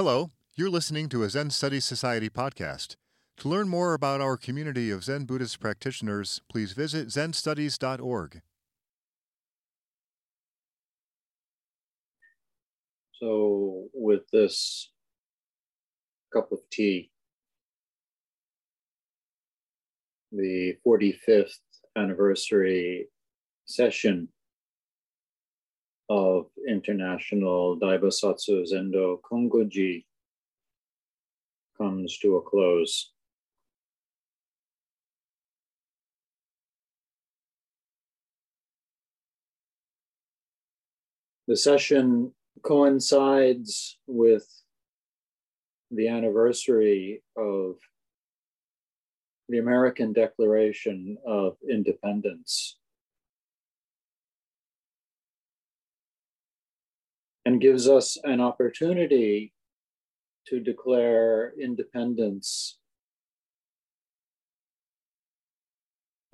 Hello, you're listening to a Zen Studies Society podcast. To learn more about our community of Zen Buddhist practitioners, please visit zenstudies.org. So, with this cup of tea, the 45th anniversary session of International Daibosatsu Zendo Kongoji comes to a close. The session coincides with the anniversary of the American Declaration of Independence. And gives us an opportunity to declare independence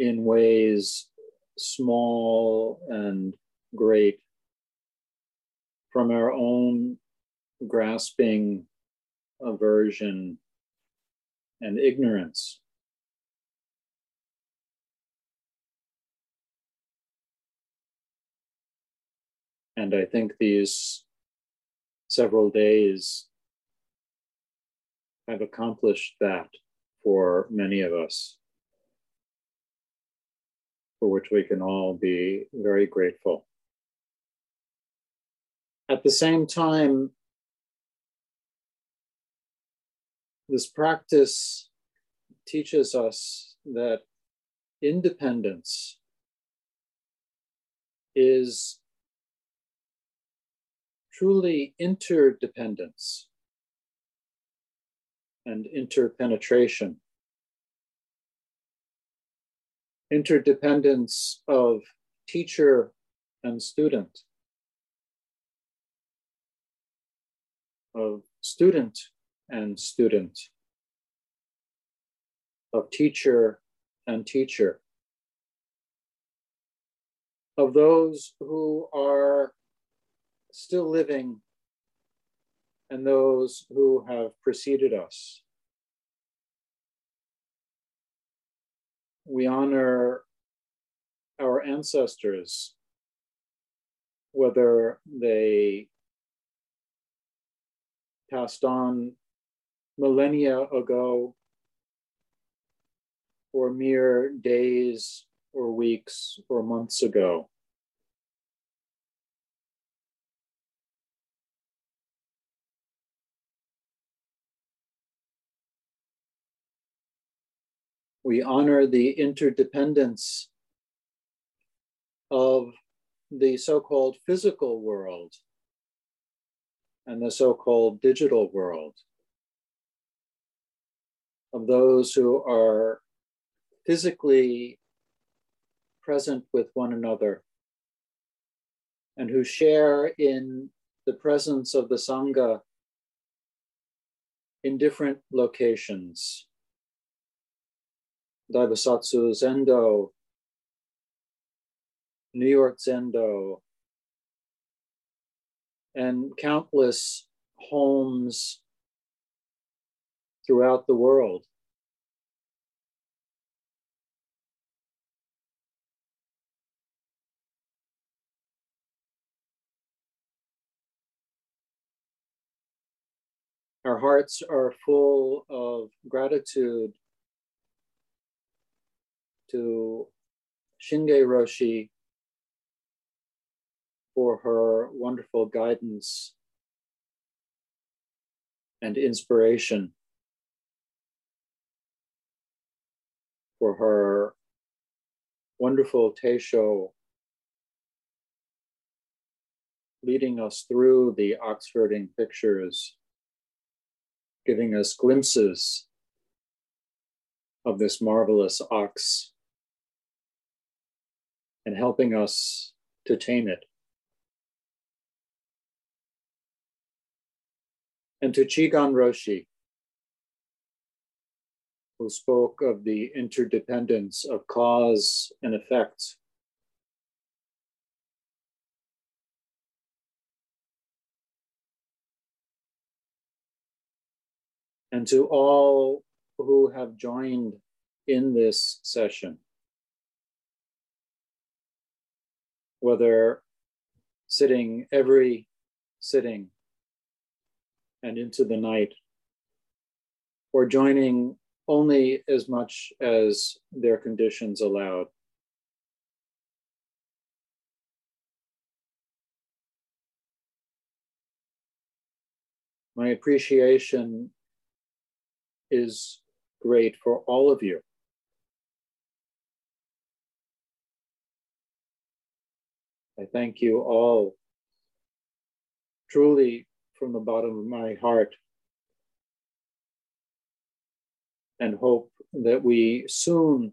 in ways small and great from our own grasping aversion and ignorance. And I think these several days have accomplished that for many of us, for which we can all be very grateful. At the same time, this practice teaches us that independence is truly interdependence and interpenetration. Interdependence of teacher and student, of student and student, of teacher and teacher, of those who are still living and those who have preceded us. We honor our ancestors, whether they passed on millennia ago or mere days or weeks or months ago. We honor the interdependence of the so called physical world and the so called digital world, of those who are physically present with one another and who share in the presence of the Sangha in different locations. Daibosatsu Zendo, New York Zendo, and countless homes throughout the world. Our hearts are full of gratitude to Shinge Roshi for her wonderful guidance and inspiration, for her wonderful Teisho leading us through the Oxherding pictures, giving us glimpses of this marvelous ox and helping us to tame it. And to Chigan Roshi, who spoke of the interdependence of cause and effect. and to all who have joined in this session. Whether sitting every sitting and into the night, or joining only as much as their conditions allowed. My appreciation is great for all of you. I thank you all truly from the bottom of my heart and hope that we soon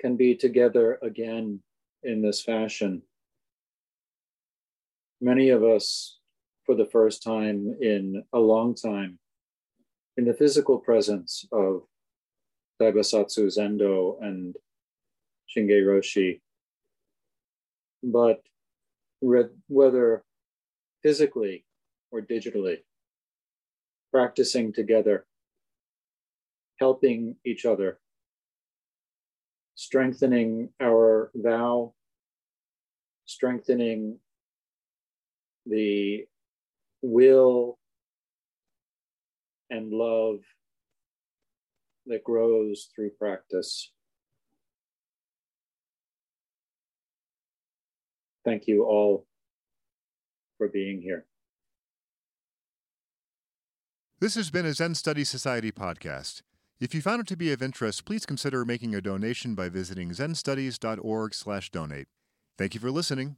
can be together again in this fashion. Many of us, for the first time in a long time, in the physical presence of Daibosatsu Zendo and Shinge Roshi. But whether physically or digitally, practicing together, helping each other, strengthening our vow, strengthening the will and love that grows through practice. Thank you all for being here. This has been a Zen Study Society podcast. If you found it to be of interest, please consider making a donation by visiting zenstudies.org/donate. Thank you for listening.